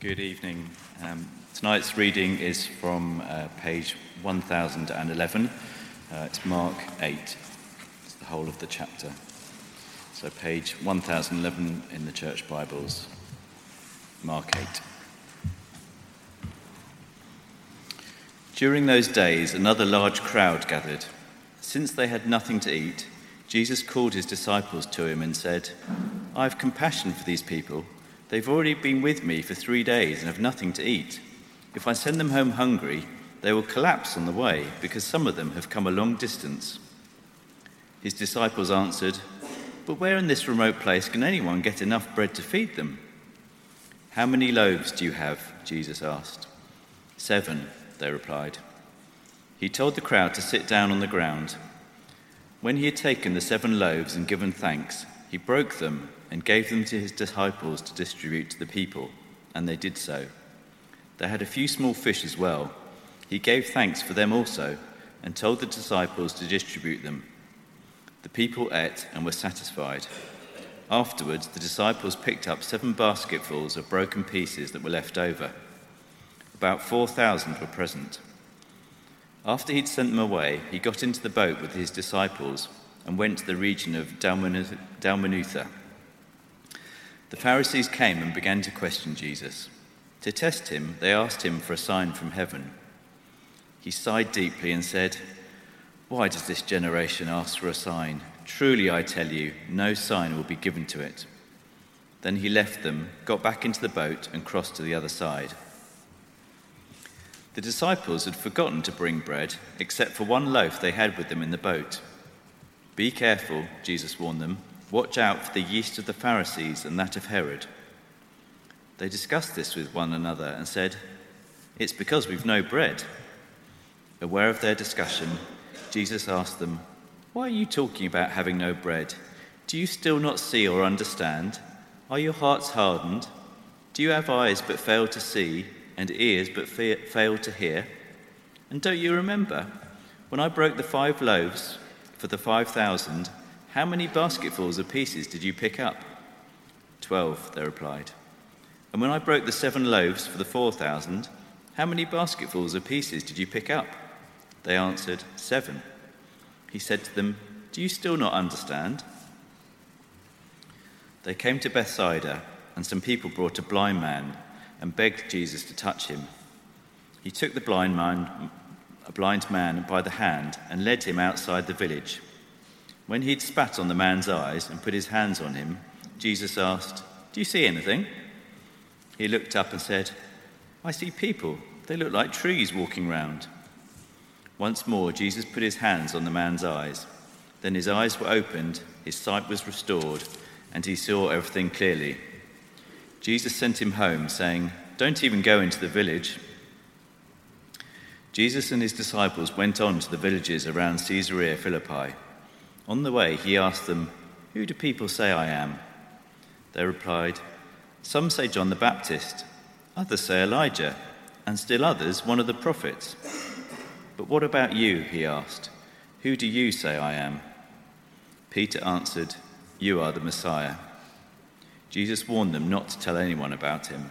Good evening. Um, tonight's reading is from uh, page 1011. Uh, it's Mark 8. It's the whole of the chapter. So, page 1011 in the church Bibles, Mark 8. During those days, another large crowd gathered. Since they had nothing to eat, Jesus called his disciples to him and said, I have compassion for these people. They've already been with me for three days and have nothing to eat. If I send them home hungry, they will collapse on the way because some of them have come a long distance. His disciples answered, But where in this remote place can anyone get enough bread to feed them? How many loaves do you have? Jesus asked. Seven, they replied. He told the crowd to sit down on the ground. When he had taken the seven loaves and given thanks, he broke them and gave them to his disciples to distribute to the people, and they did so. They had a few small fish as well. He gave thanks for them also, and told the disciples to distribute them. The people ate and were satisfied. Afterwards, the disciples picked up seven basketfuls of broken pieces that were left over. About 4,000 were present. After he'd sent them away, he got into the boat with his disciples and went to the region of Dalmanutha. The Pharisees came and began to question Jesus. To test him, they asked him for a sign from heaven. He sighed deeply and said, Why does this generation ask for a sign? Truly, I tell you, no sign will be given to it. Then he left them, got back into the boat, and crossed to the other side. The disciples had forgotten to bring bread, except for one loaf they had with them in the boat. Be careful, Jesus warned them. Watch out for the yeast of the Pharisees and that of Herod. They discussed this with one another and said, It's because we've no bread. Aware of their discussion, Jesus asked them, Why are you talking about having no bread? Do you still not see or understand? Are your hearts hardened? Do you have eyes but fail to see, and ears but fail to hear? And don't you remember when I broke the five loaves for the 5,000, how many basketfuls of pieces did you pick up? Twelve, they replied. And when I broke the seven loaves for the 4,000, how many basketfuls of pieces did you pick up? They answered, Seven. He said to them, Do you still not understand? They came to Bethsaida, and some people brought a blind man and begged Jesus to touch him. He took the blind man, a blind man by the hand and led him outside the village. When he'd spat on the man's eyes and put his hands on him, Jesus asked, Do you see anything? He looked up and said, I see people. They look like trees walking round. Once more, Jesus put his hands on the man's eyes. Then his eyes were opened, his sight was restored, and he saw everything clearly. Jesus sent him home, saying, Don't even go into the village. Jesus and his disciples went on to the villages around Caesarea Philippi. On the way, he asked them, Who do people say I am? They replied, Some say John the Baptist, others say Elijah, and still others one of the prophets. But what about you? He asked. Who do you say I am? Peter answered, You are the Messiah. Jesus warned them not to tell anyone about him.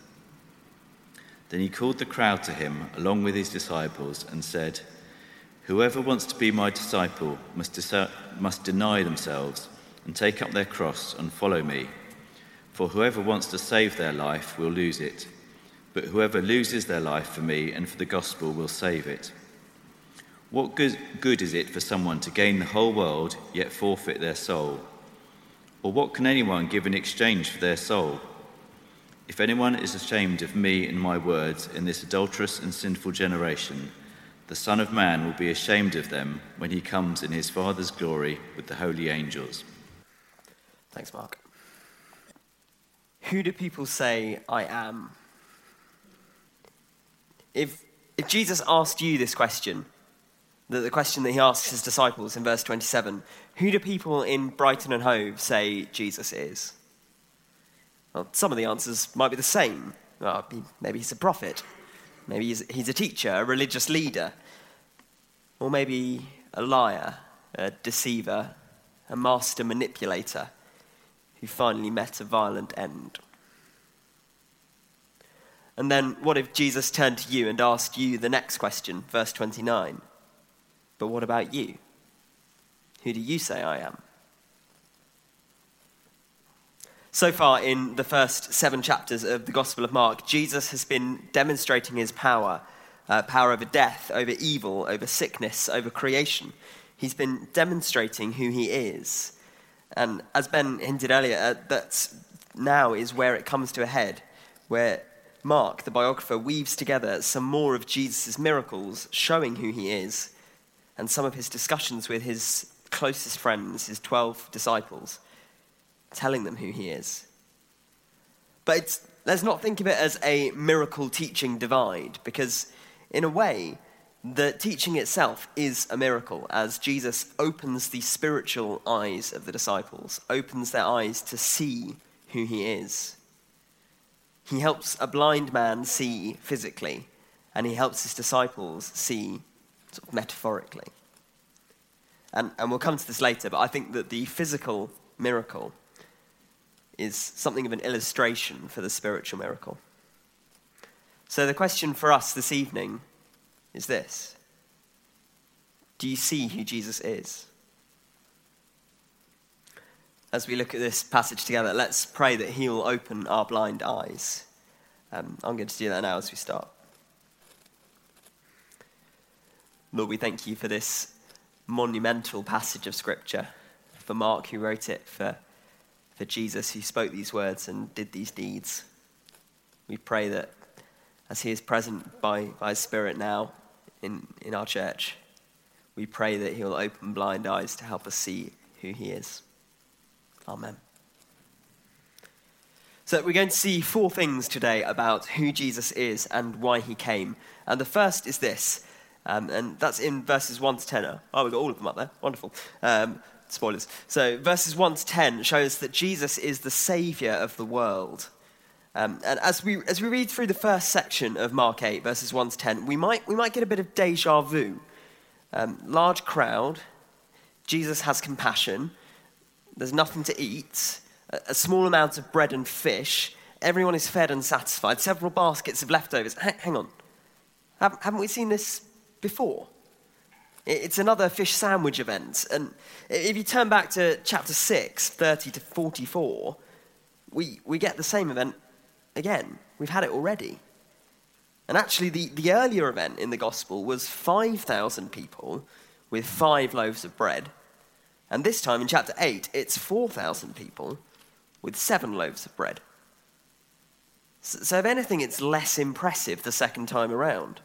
Then he called the crowd to him along with his disciples and said, Whoever wants to be my disciple must, must deny themselves and take up their cross and follow me. For whoever wants to save their life will lose it, but whoever loses their life for me and for the gospel will save it. What good, good is it for someone to gain the whole world yet forfeit their soul? Or what can anyone give in exchange for their soul? If anyone is ashamed of me and my words in this adulterous and sinful generation, the Son of Man will be ashamed of them when he comes in his Father's glory with the holy angels. Thanks, Mark. Who do people say I am? If, if Jesus asked you this question, the, the question that he asks his disciples in verse 27, who do people in Brighton and Hove say Jesus is? Well, some of the answers might be the same. Ah, well, maybe he's a prophet. Maybe he's, he's a teacher, a religious leader. Or maybe a liar, a deceiver, a master manipulator who finally met a violent end. And then, what if Jesus turned to you and asked you the next question, verse 29? But what about you? Who do you say I am? So far, in the first seven chapters of the Gospel of Mark, Jesus has been demonstrating his power uh, power over death, over evil, over sickness, over creation. He's been demonstrating who he is. And as Ben hinted earlier, uh, that now is where it comes to a head, where Mark, the biographer, weaves together some more of Jesus' miracles, showing who he is, and some of his discussions with his closest friends, his 12 disciples, telling them who he is. But let's not think of it as a miracle teaching divide, because in a way, the teaching itself is a miracle as Jesus opens the spiritual eyes of the disciples, opens their eyes to see who he is. He helps a blind man see physically, and he helps his disciples see sort of metaphorically. And, and we'll come to this later, but I think that the physical miracle is something of an illustration for the spiritual miracle. So, the question for us this evening is this Do you see who Jesus is? As we look at this passage together, let's pray that He will open our blind eyes. Um, I'm going to do that now as we start. Lord, we thank you for this monumental passage of Scripture, for Mark who wrote it, for, Jesus who spoke these words and did these deeds. We pray that as he is present by, by his Spirit now in, in our church, we pray that he will open blind eyes to help us see who he is. Amen. So, we're going to see four things today about who Jesus is and why he came. And the first is this, um, and that's in verses 1 to 10. Oh, we've got all of them up there. Wonderful. Um, spoilers. So, verses 1 to 10 shows that Jesus is the Savior of the world. Um, and as we, as we read through the first section of Mark 8, verses 1 to 10, we might, we might get a bit of deja vu. Um, large crowd, Jesus has compassion, there's nothing to eat, a, a, small amount of bread and fish, everyone is fed and satisfied, several baskets of leftovers. H- hang on, haven't we seen this before? It's another fish sandwich event. And if you turn back to chapter 6, 30 to 44, we, we get the same event again. We've had it already. And actually, the, the earlier event in the gospel was 5,000 people with five loaves of bread. And this time in chapter 8, it's 4,000 people with seven loaves of bread. So, so, if anything, it's less impressive the second time around.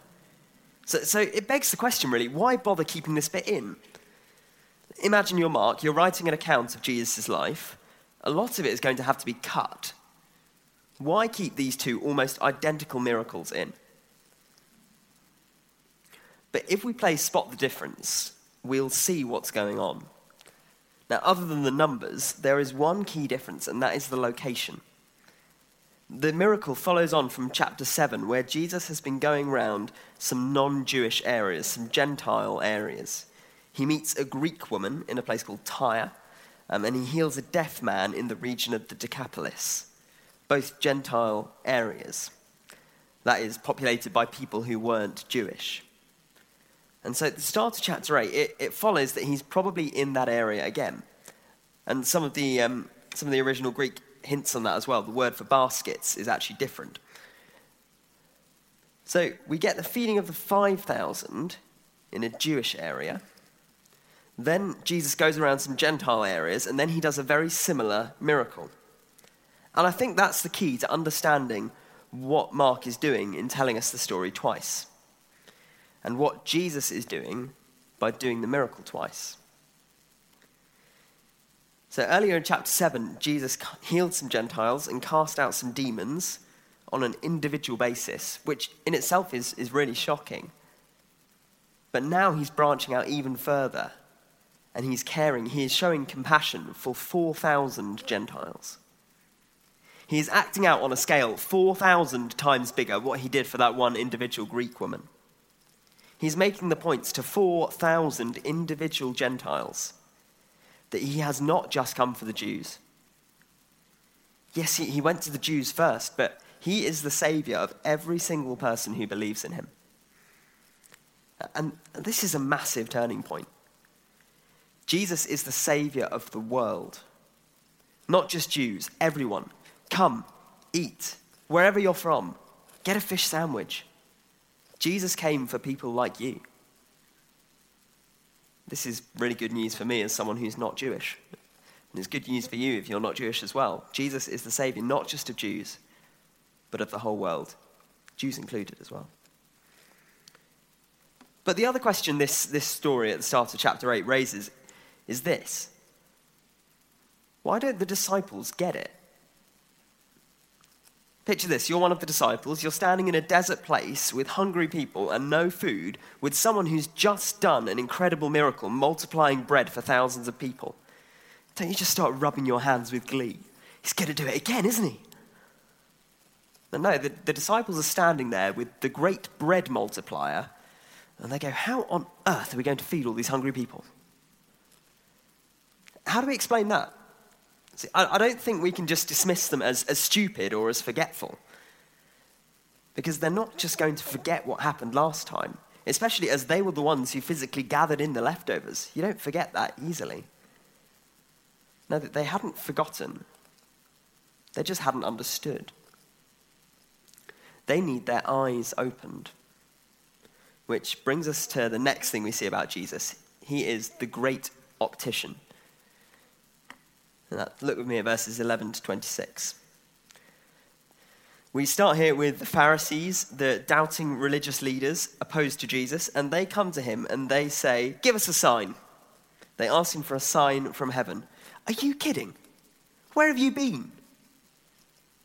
So, so it begs the question really why bother keeping this bit in? Imagine you're Mark, you're writing an account of Jesus' life. A lot of it is going to have to be cut why keep these two almost identical miracles in? But if we play spot the difference, we'll see what's going on. Now, other than the numbers, there is one key difference, and that is the location. The miracle follows on from chapter 7, where Jesus has been going around some non Jewish areas, some Gentile areas. He meets a Greek woman in a place called Tyre, um, and he heals a deaf man in the region of the Decapolis both Gentile areas, that is, populated by people who weren't Jewish. And so at the start of chapter 8, it, it follows that he's probably in that area again. And some of, the, um, some of the original Greek hints on that as well. The word for baskets is actually different. So we get the feeding of the 5,000 in a Jewish area. Then Jesus goes around some Gentile areas, and then he does a very similar miracle. And I think that's the key to understanding what Mark is doing in telling us the story twice, and what Jesus is doing by doing the miracle twice. So earlier in chapter 7, Jesus healed some Gentiles and cast out some demons, on an individual basis, which in itself is, is really shocking. But now he's branching out even further and he's caring, he is showing compassion for 4,000 Gentiles. He is acting out on a scale 4,000 times bigger what he did for that one individual Greek woman. He's making the points to 4,000 individual Gentiles that he has not just come for the Jews. Yes, he, he went to the Jews first, but he is the savior of every single person who believes in him. And this is a massive turning point. Jesus is the Savior of the world. Not just Jews, everyone. Come, eat, wherever you're from, get a fish sandwich. Jesus came for people like you. This is really good news for me as someone who's not Jewish. And it's good news for you if you're not Jewish as well. Jesus is the Savior, not just of Jews, but of the whole world, Jews included as well. But the other question this, this story at the start of chapter 8 raises is this Why don't the disciples get it? Picture this you're one of the disciples, you're standing in a desert place with hungry people and no food, with someone who's just done an incredible miracle, multiplying bread for thousands of people. Don't you just start rubbing your hands with glee? He's going to do it again, isn't he? But no, the, the disciples are standing there with the great bread multiplier, and they go, How on earth are we going to feed all these hungry people? How do we explain that? See, I, I don't think we can just dismiss them as, as stupid or as forgetful. Because they're not just going to forget what happened last time, especially as they were the ones who physically gathered in the leftovers. You don't forget that easily. No, they hadn't forgotten, they just hadn't understood. They need their eyes opened. Which brings us to the next thing we see about Jesus. He is the great optician. Look with me at verses 11 to 26. We start here with the Pharisees, the doubting religious leaders opposed to Jesus, and they come to him and they say, Give us a sign. They ask him for a sign from heaven. Are you kidding? Where have you been?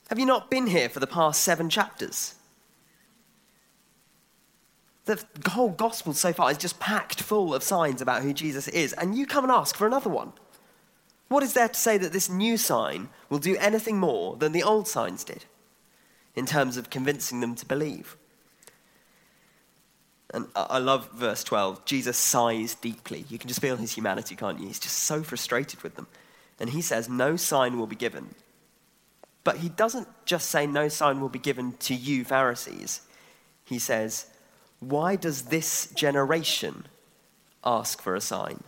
Have you not been here for the past seven chapters? The whole gospel so far is just packed full of signs about who Jesus is, and you come and ask for another one. What is there to say that this new sign will do anything more than the old signs did in terms of convincing them to believe? And I love verse 12. Jesus sighs deeply. You can just feel his humanity, can't you? He's just so frustrated with them. And he says, No sign will be given. But he doesn't just say, No sign will be given to you, Pharisees. He says, Why does this generation ask for a sign?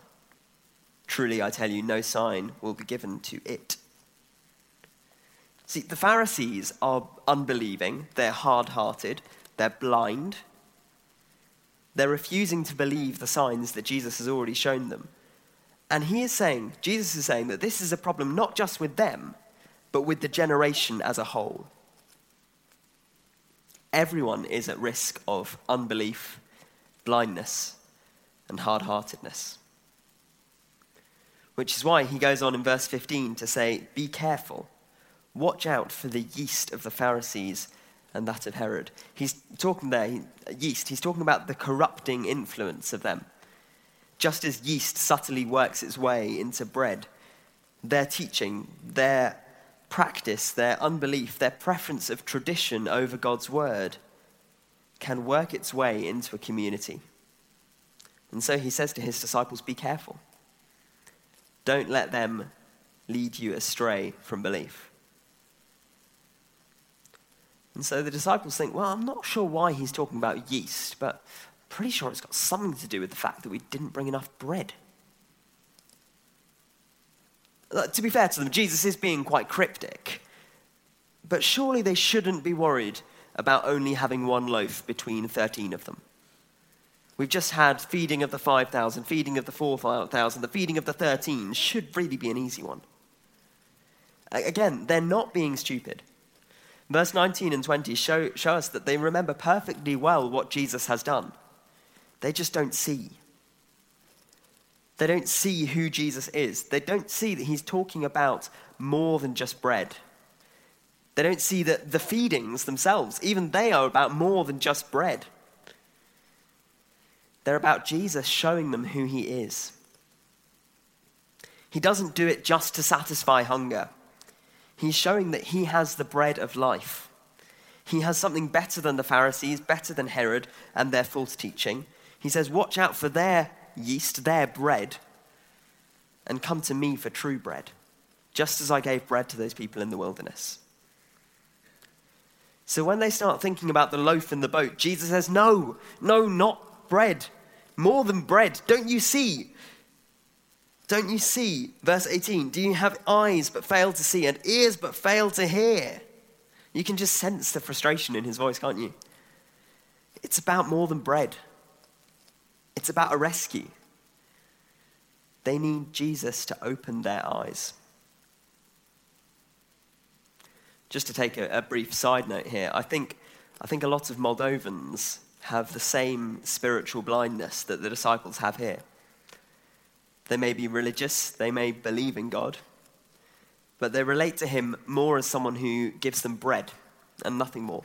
Truly, I tell you, no sign will be given to it. See, the Pharisees are unbelieving, they're hard hearted, they're blind. They're refusing to believe the signs that Jesus has already shown them. And he is saying, Jesus is saying that this is a problem not just with them, but with the generation as a whole. Everyone is at risk of unbelief, blindness, and hard heartedness. Which is why he goes on in verse 15 to say, Be careful, watch out for the yeast of the Pharisees and that of Herod. He's talking there, yeast, he's talking about the corrupting influence of them. Just as yeast subtly works its way into bread, their teaching, their practice, their unbelief, their preference of tradition over God's word can work its way into a community. And so he says to his disciples, Be careful. Don't let them lead you astray from belief. And so the disciples think, well, I'm not sure why he's talking about yeast, but I'm pretty sure it's got something to do with the fact that we didn't bring enough bread. To be fair to them, Jesus is being quite cryptic. But surely they shouldn't be worried about only having one loaf between 13 of them. We've just had feeding of the 5,000, feeding of the 4,000, the feeding of the 13 should really be an easy one. Again, they're not being stupid. Verse 19 and 20 show, show us that they remember perfectly well what Jesus has done. They just don't see. They don't see who Jesus is. They don't see that he's talking about more than just bread. They don't see that the feedings themselves, even they are about more than just bread. They're about Jesus showing them who he is. He doesn't do it just to satisfy hunger. He's showing that he has the bread of life. He has something better than the Pharisees, better than Herod and their false teaching. He says, Watch out for their yeast, their bread, and come to me for true bread, just as I gave bread to those people in the wilderness. So when they start thinking about the loaf in the boat, Jesus says, No, no, not bread. More than bread. Don't you see? Don't you see? Verse 18 Do you have eyes but fail to see and ears but fail to hear? You can just sense the frustration in his voice, can't you? It's about more than bread, it's about a rescue. They need Jesus to open their eyes. Just to take a, a brief side note here, I think, I think a lot of Moldovans have the same spiritual blindness that the disciples have here. They may be religious, they may believe in God, but they relate to him more as someone who gives them bread and nothing more.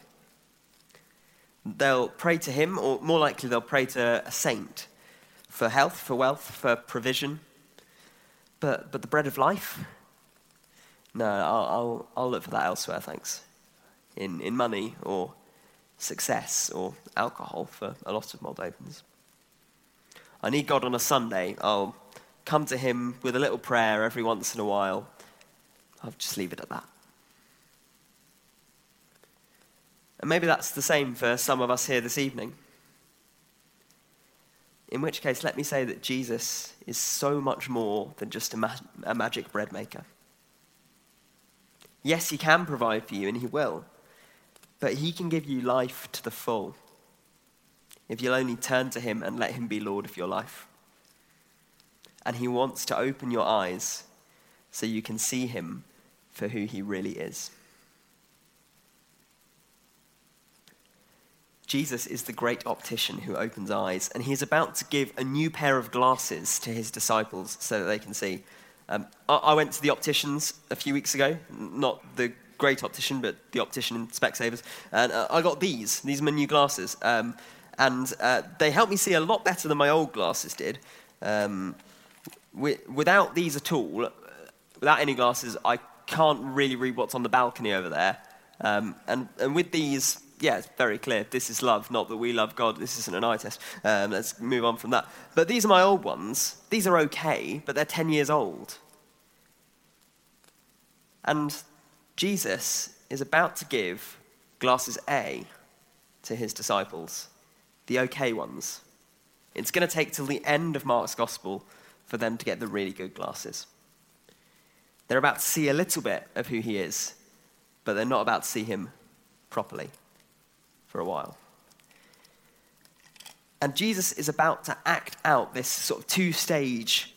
They'll pray to him, or more likely, they'll pray to a saint for health, for wealth, for provision. But, but the bread of life? No, I'll, I'll, I'll look for that elsewhere, thanks. In, in money or success or alcohol for a lot of Moldovans. I need God on a Sunday. I'll come to Him with a little prayer every once in a while I'll just leave it at that. And maybe that's the same for some of us here this evening. In which case, let me say that Jesus is so much more than just a, ma- a magic bread maker. Yes, he can provide for you, and he will, but he can give you life to the full if you'll only turn to him and let him be Lord of your life. And he wants to open your eyes so you can see him for who he really is. Jesus is the great optician who opens eyes, and he is about to give a new pair of glasses to his disciples so that they can see. Um, I, I, went to the opticians a few weeks ago, not the great optician, but the optician in Specsavers, and uh, I got these. These are my new glasses, um, and uh, they help me see a lot better than my old glasses did. Um, without these at all, without any glasses, I can't really read what's on the balcony over there. Um, and, and with these, yeah, it's very clear. This is love, not that we love God. This isn't an eye test. Um, let's move on from that. But these are my old ones. These are okay, but they're 10 years old. And Jesus is about to give glasses A to his disciples, the okay ones. It's going to take till the end of Mark's gospel for them to get the really good glasses. They're about to see a little bit of who he is, but they're not about to see him properly for a while. And Jesus is about to act out this sort of two stage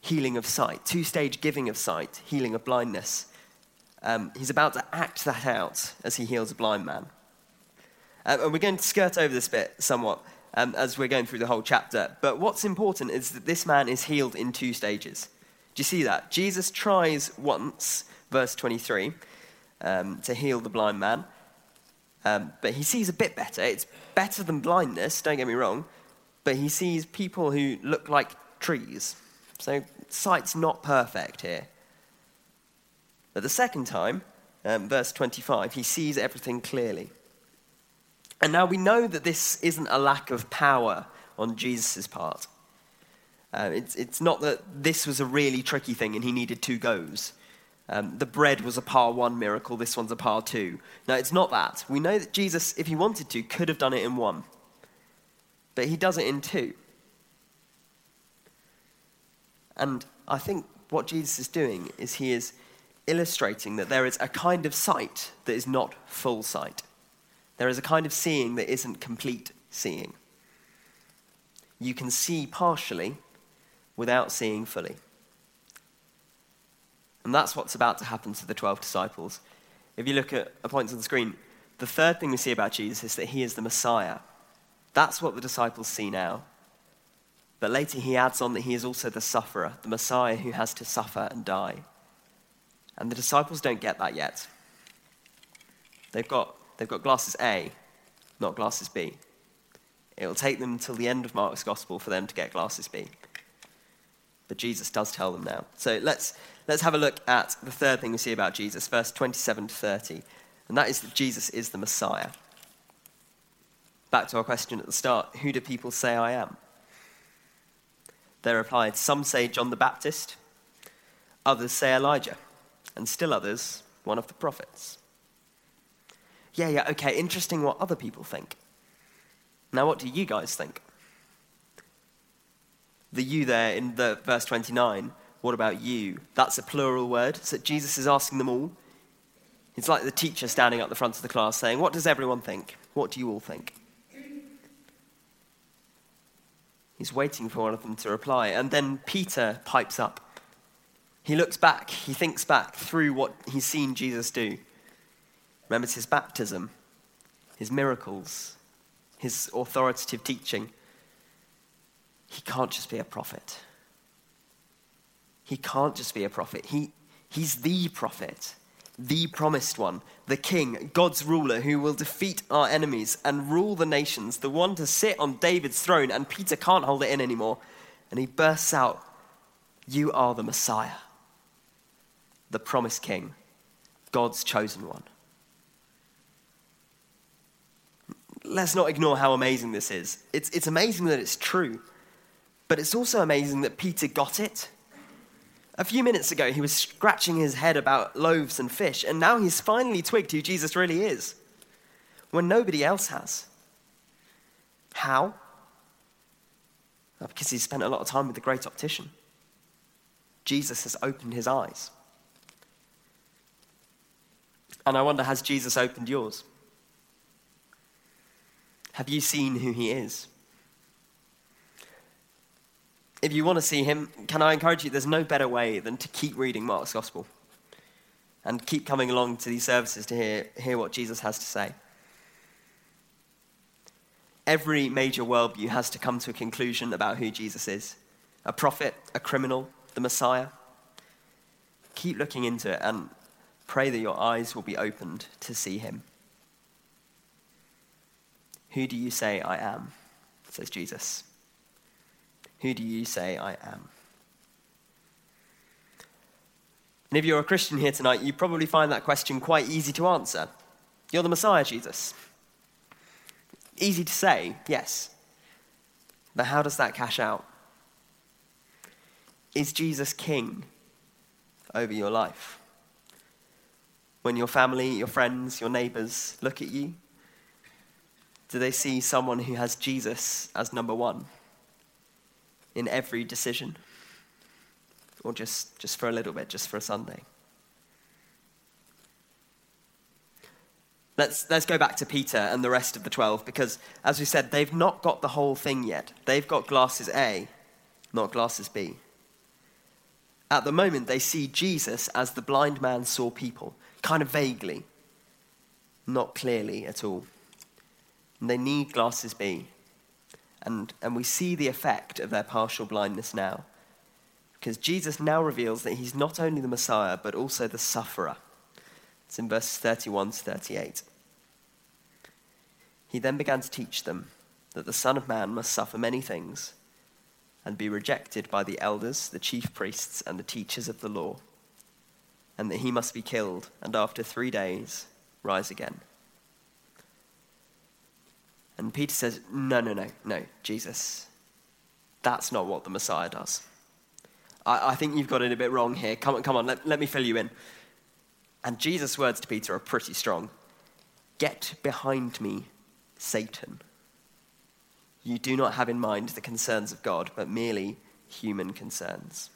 healing of sight, two stage giving of sight, healing of blindness. Um, he's about to act that out as he heals a blind man. Um, and we're going to skirt over this bit somewhat um, as we're going through the whole chapter. But what's important is that this man is healed in two stages. Do you see that? Jesus tries once, verse 23, um, to heal the blind man, um, but he sees a bit better. It's better than blindness, don't get me wrong, but he sees people who look like trees. So sight's not perfect here. But the second time, um, verse 25, he sees everything clearly. And now we know that this isn't a lack of power on Jesus' part. Uh, it's, it's not that this was a really tricky thing and he needed two goes. Um, the bread was a par one miracle, this one's a par two. No, it's not that. We know that Jesus, if he wanted to, could have done it in one, but he does it in two. And I think what Jesus is doing is he is illustrating that there is a kind of sight that is not full sight. There is a kind of seeing that isn't complete seeing. You can see partially, without seeing fully. And that's what's about to happen to the 12 disciples. If you look at a point on the screen, the third thing we see about Jesus is that he is the Messiah. That's what the disciples see now. But later he adds on that he is also the sufferer, the Messiah who has to suffer and die. And the disciples don't get that yet. They've got, they've got glasses A, not glasses B. It'll take them until the end of Mark's gospel for them to get glasses B. But Jesus does tell them now. So let's, let's have a look at the third thing we see about Jesus, verse 27 to 30. And that is that Jesus is the Messiah. Back to our question at the start who do people say I am? They replied, Some say John the Baptist, others say Elijah, and still others, one of the prophets. Yeah, yeah, okay, interesting what other people think. Now, what do you guys think? The you there in the verse 29, what about you? That's a plural word, so Jesus is asking them all. It's like the teacher standing up the front of the class saying, What does everyone think? What do you all think? He's waiting for one of them to reply. And then Peter pipes up. He looks back, he thinks back through what he's seen Jesus do. Remembers his baptism, his miracles, his authoritative teaching. He can't just be a prophet. He can't just be a prophet. He, he's the prophet the promised one, the king, God's ruler who will defeat our enemies and rule the nations, the one to sit on David's throne. And Peter can't hold it in anymore. And he bursts out, You are the Messiah, the promised king, God's chosen one. Let's not ignore how amazing this is. It's, it's amazing that it's true, but it's also amazing that Peter got it a few minutes ago, he was scratching his head about loaves and fish, and now he's finally twigged who Jesus really is when nobody else has. How? Because he's spent a lot of time with the great optician. Jesus has opened his eyes. And I wonder, has Jesus opened yours? Have you seen who he is? if you want to see him, can I encourage you? There's no better way than to keep reading Mark's Gospel and keep coming along to these services to hear, hear what Jesus has to say. Every major worldview has to come to a conclusion about who Jesus is a prophet, a criminal, the Messiah. Keep looking into it and pray that your eyes will be opened to see him. Who do you say I am? says Jesus. Who do you say I am? And if you're a Christian here tonight, you probably find that question quite easy to answer. You're the Messiah, Jesus. Easy to say, yes. But how does that cash out? Is Jesus king over your life? When your family, your friends, your neighbors look at you, do they see someone who has Jesus as number one? in every decision? Or just, just for a little bit, just for a Sunday? Let's, let's go back to Peter and the rest of the 12 because, as we said, they've not got the whole thing yet. They've got glasses A, not glasses B. At the moment, they see Jesus as the blind man saw people, kind of vaguely, not clearly at all. And they need glasses B. And, and we see the effect of their partial blindness now. Because Jesus now reveals that he's not only the Messiah, but also the sufferer. It's in verses 31 to 38. He then began to teach them that the Son of Man must suffer many things and be rejected by the elders, the chief priests, and the teachers of the law, and that he must be killed and after three days rise again. And Peter says, No, no, no, no, Jesus. That's not what the Messiah does. I, I think you've got it a bit wrong here. Come on, come on, let, let me fill you in. And Jesus' words to Peter are pretty strong Get behind me, Satan. You do not have in mind the concerns of God, but merely human concerns.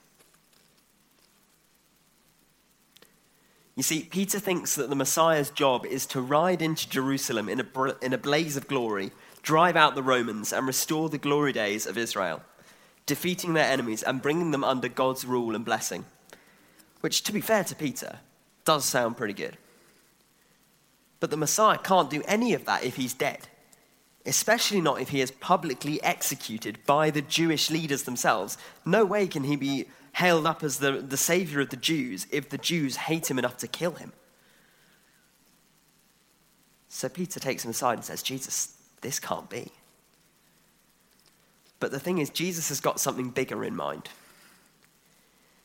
You see, Peter thinks that the Messiah's job is to ride into Jerusalem in a, in a blaze of glory, drive out the Romans, and restore the glory days of Israel, defeating their enemies and bringing them under God's rule and blessing. Which, to be fair to Peter, does sound pretty good. But the Messiah can't do any of that if he's dead, especially not if he is publicly executed by the Jewish leaders themselves. No way can he be hailed up as the, the savior of the Jews if the Jews hate him enough to kill him. So Peter takes him aside and says, Jesus, this can't be. But the thing is, Jesus has got something bigger in mind.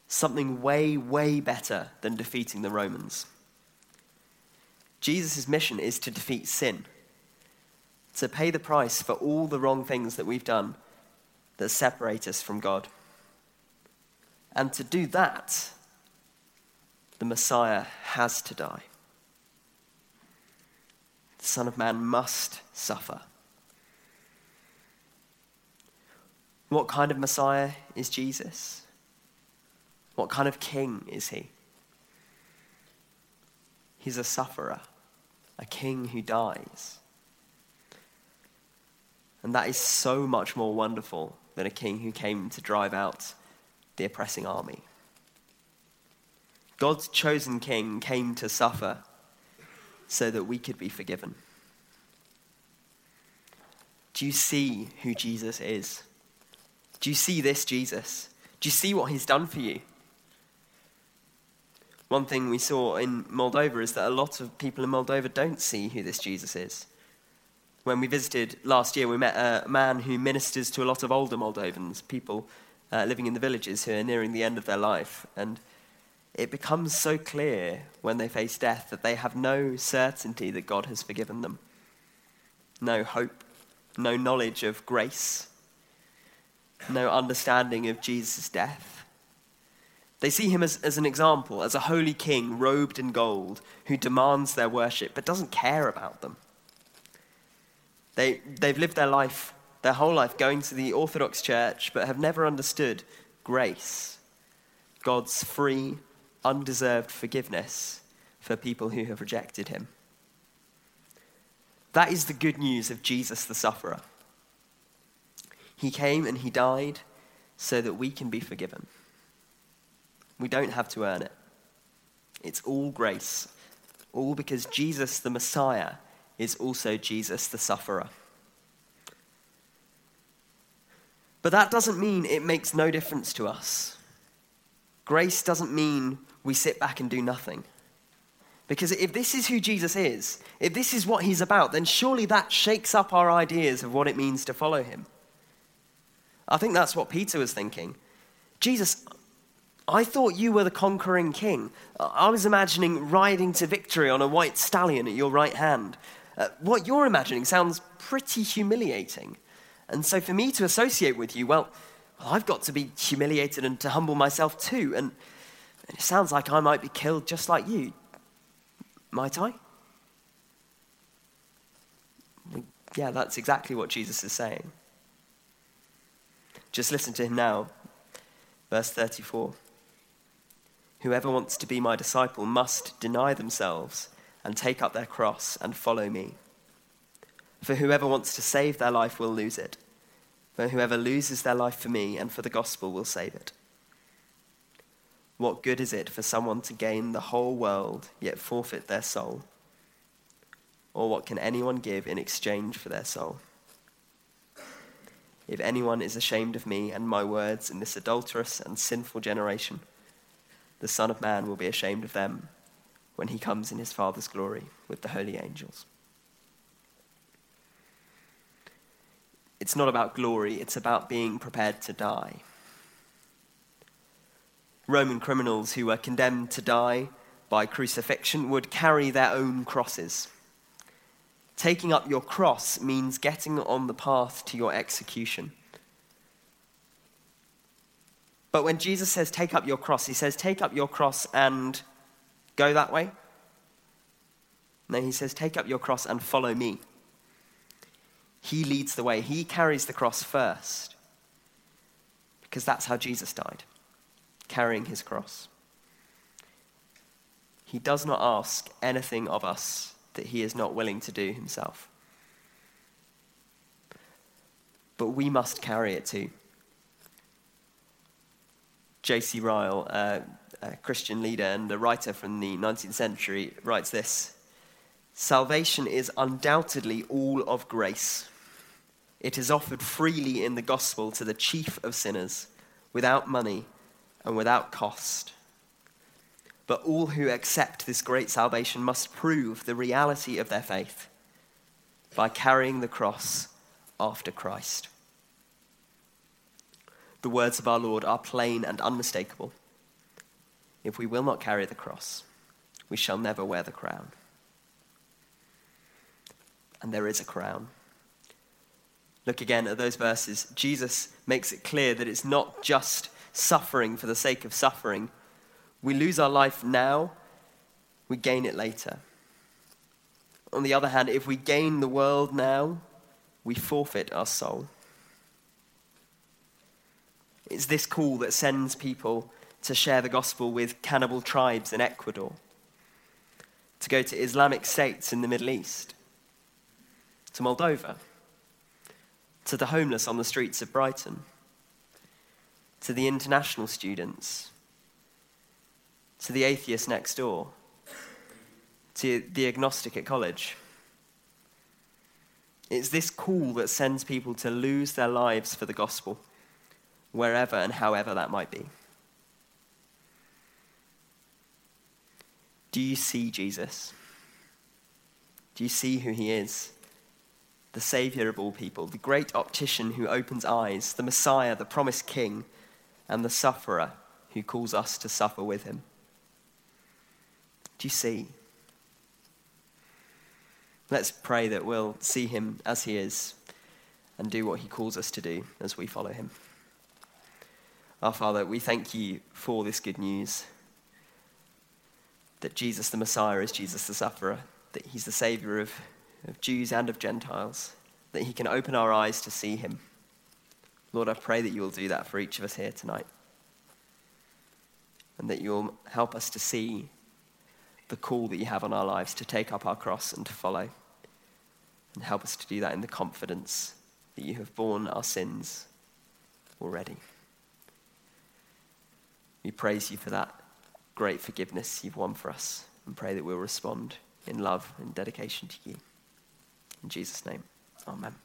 Something way, way better than defeating the Romans. Jesus' mission is to defeat sin, to pay the price for all the wrong things that we've done that separate us from God. And to do that, the Messiah has to die. The Son of Man must suffer. What kind of Messiah is Jesus? What kind of king is he? He's a sufferer, a king who dies. And that is so much more wonderful than a king who came to drive out the oppressing army. God's chosen king came to suffer so that we could be forgiven. Do you see who Jesus is? Do you see this Jesus? Do you see what he's done for you? One thing we saw in Moldova is that a lot of people in Moldova don't see who this Jesus is. When we visited last year, we met a man who ministers to a lot of older Moldovans, people uh, living in the villages who are nearing the end of their life. And it becomes so clear when they face death that they have no certainty that God has forgiven them, no hope, no knowledge of grace, no understanding of Jesus' death. They see him as, as an example, as a holy king robed in gold who demands their worship but doesn't care about them. They, they've lived their life, their whole life, going to the Orthodox Church but have never understood grace, God's free, undeserved forgiveness for people who have rejected him. That is the good news of Jesus the sufferer. He came and he died so that we can be forgiven. We don't have to earn it. It's all grace, all because Jesus the Messiah is also Jesus the sufferer. But that doesn't mean it makes no difference to us. Grace doesn't mean we sit back and do nothing. Because if this is who Jesus is, if this is what he's about, then surely that shakes up our ideas of what it means to follow him. I think that's what Peter was thinking. Jesus, I thought you were the conquering king. I was imagining riding to victory on a white stallion at your right hand. Uh, what you're imagining sounds pretty humiliating. And so for me to associate with you, well, well, I've got to be humiliated and to humble myself too. And it sounds like I might be killed just like you. Might I? Yeah, that's exactly what Jesus is saying. Just listen to him now. Verse 34. Whoever wants to be my disciple must deny themselves and take up their cross and follow me. For whoever wants to save their life will lose it, but whoever loses their life for me and for the gospel will save it. What good is it for someone to gain the whole world yet forfeit their soul? Or what can anyone give in exchange for their soul? If anyone is ashamed of me and my words in this adulterous and sinful generation, the Son of Man will be ashamed of them when he comes in his Father's glory with the holy angels. It's not about glory, it's about being prepared to die. Roman criminals who were condemned to die by crucifixion would carry their own crosses. Taking up your cross means getting on the path to your execution. But when Jesus says, take up your cross, he says, take up your cross and go that way. No, he says, take up your cross and follow me. He leads the way, he carries the cross first. Because that's how Jesus died, carrying his cross. He does not ask anything of us that he is not willing to do himself. But we must carry it too. J.C. Ryle, uh, a Christian leader and a writer from the 19th century, writes this Salvation is undoubtedly all of grace. It is offered freely in the gospel to the chief of sinners, without money and without cost. But all who accept this great salvation must prove the reality of their faith. by carrying the cross after Christ. The words of our Lord are plain and unmistakable. If we will not carry the cross, we shall never wear the crown. And there is a crown. Look again at those verses. Jesus makes it clear that it's not just suffering for the sake of suffering. We lose our life now, we gain it later. On the other hand, if we gain the world now, we forfeit our soul. It's this call that sends people to share the gospel with cannibal tribes in Ecuador, to go to Islamic states in the Middle East, to Moldova, to the homeless on the streets of Brighton, to the international students, to the atheist next door, to the agnostic at college. It's this call that sends people to lose their lives for the gospel, wherever and however that might be. Do you see Jesus? Do you see who he is? The Savior of all people, the great optician who opens eyes, the Messiah, the promised King, and the sufferer who calls us to suffer with him. Do you see? Let's pray that we'll see him as he is and do what he calls us to do as we follow him. Our Father, we thank you for this good news that Jesus the Messiah is Jesus the sufferer, that he's the Savior of, of Jews and of Gentiles, that he can open our eyes to see him. Lord, I pray that you will do that for each of us here tonight. And that you'll help us to see the call that you have on our lives to take up our cross and to follow. And help us to do that in the confidence that you have borne our sins already. We praise you for that great forgiveness you've won for us and pray that we'll respond in love and dedication to you. In Jesus' name, amen.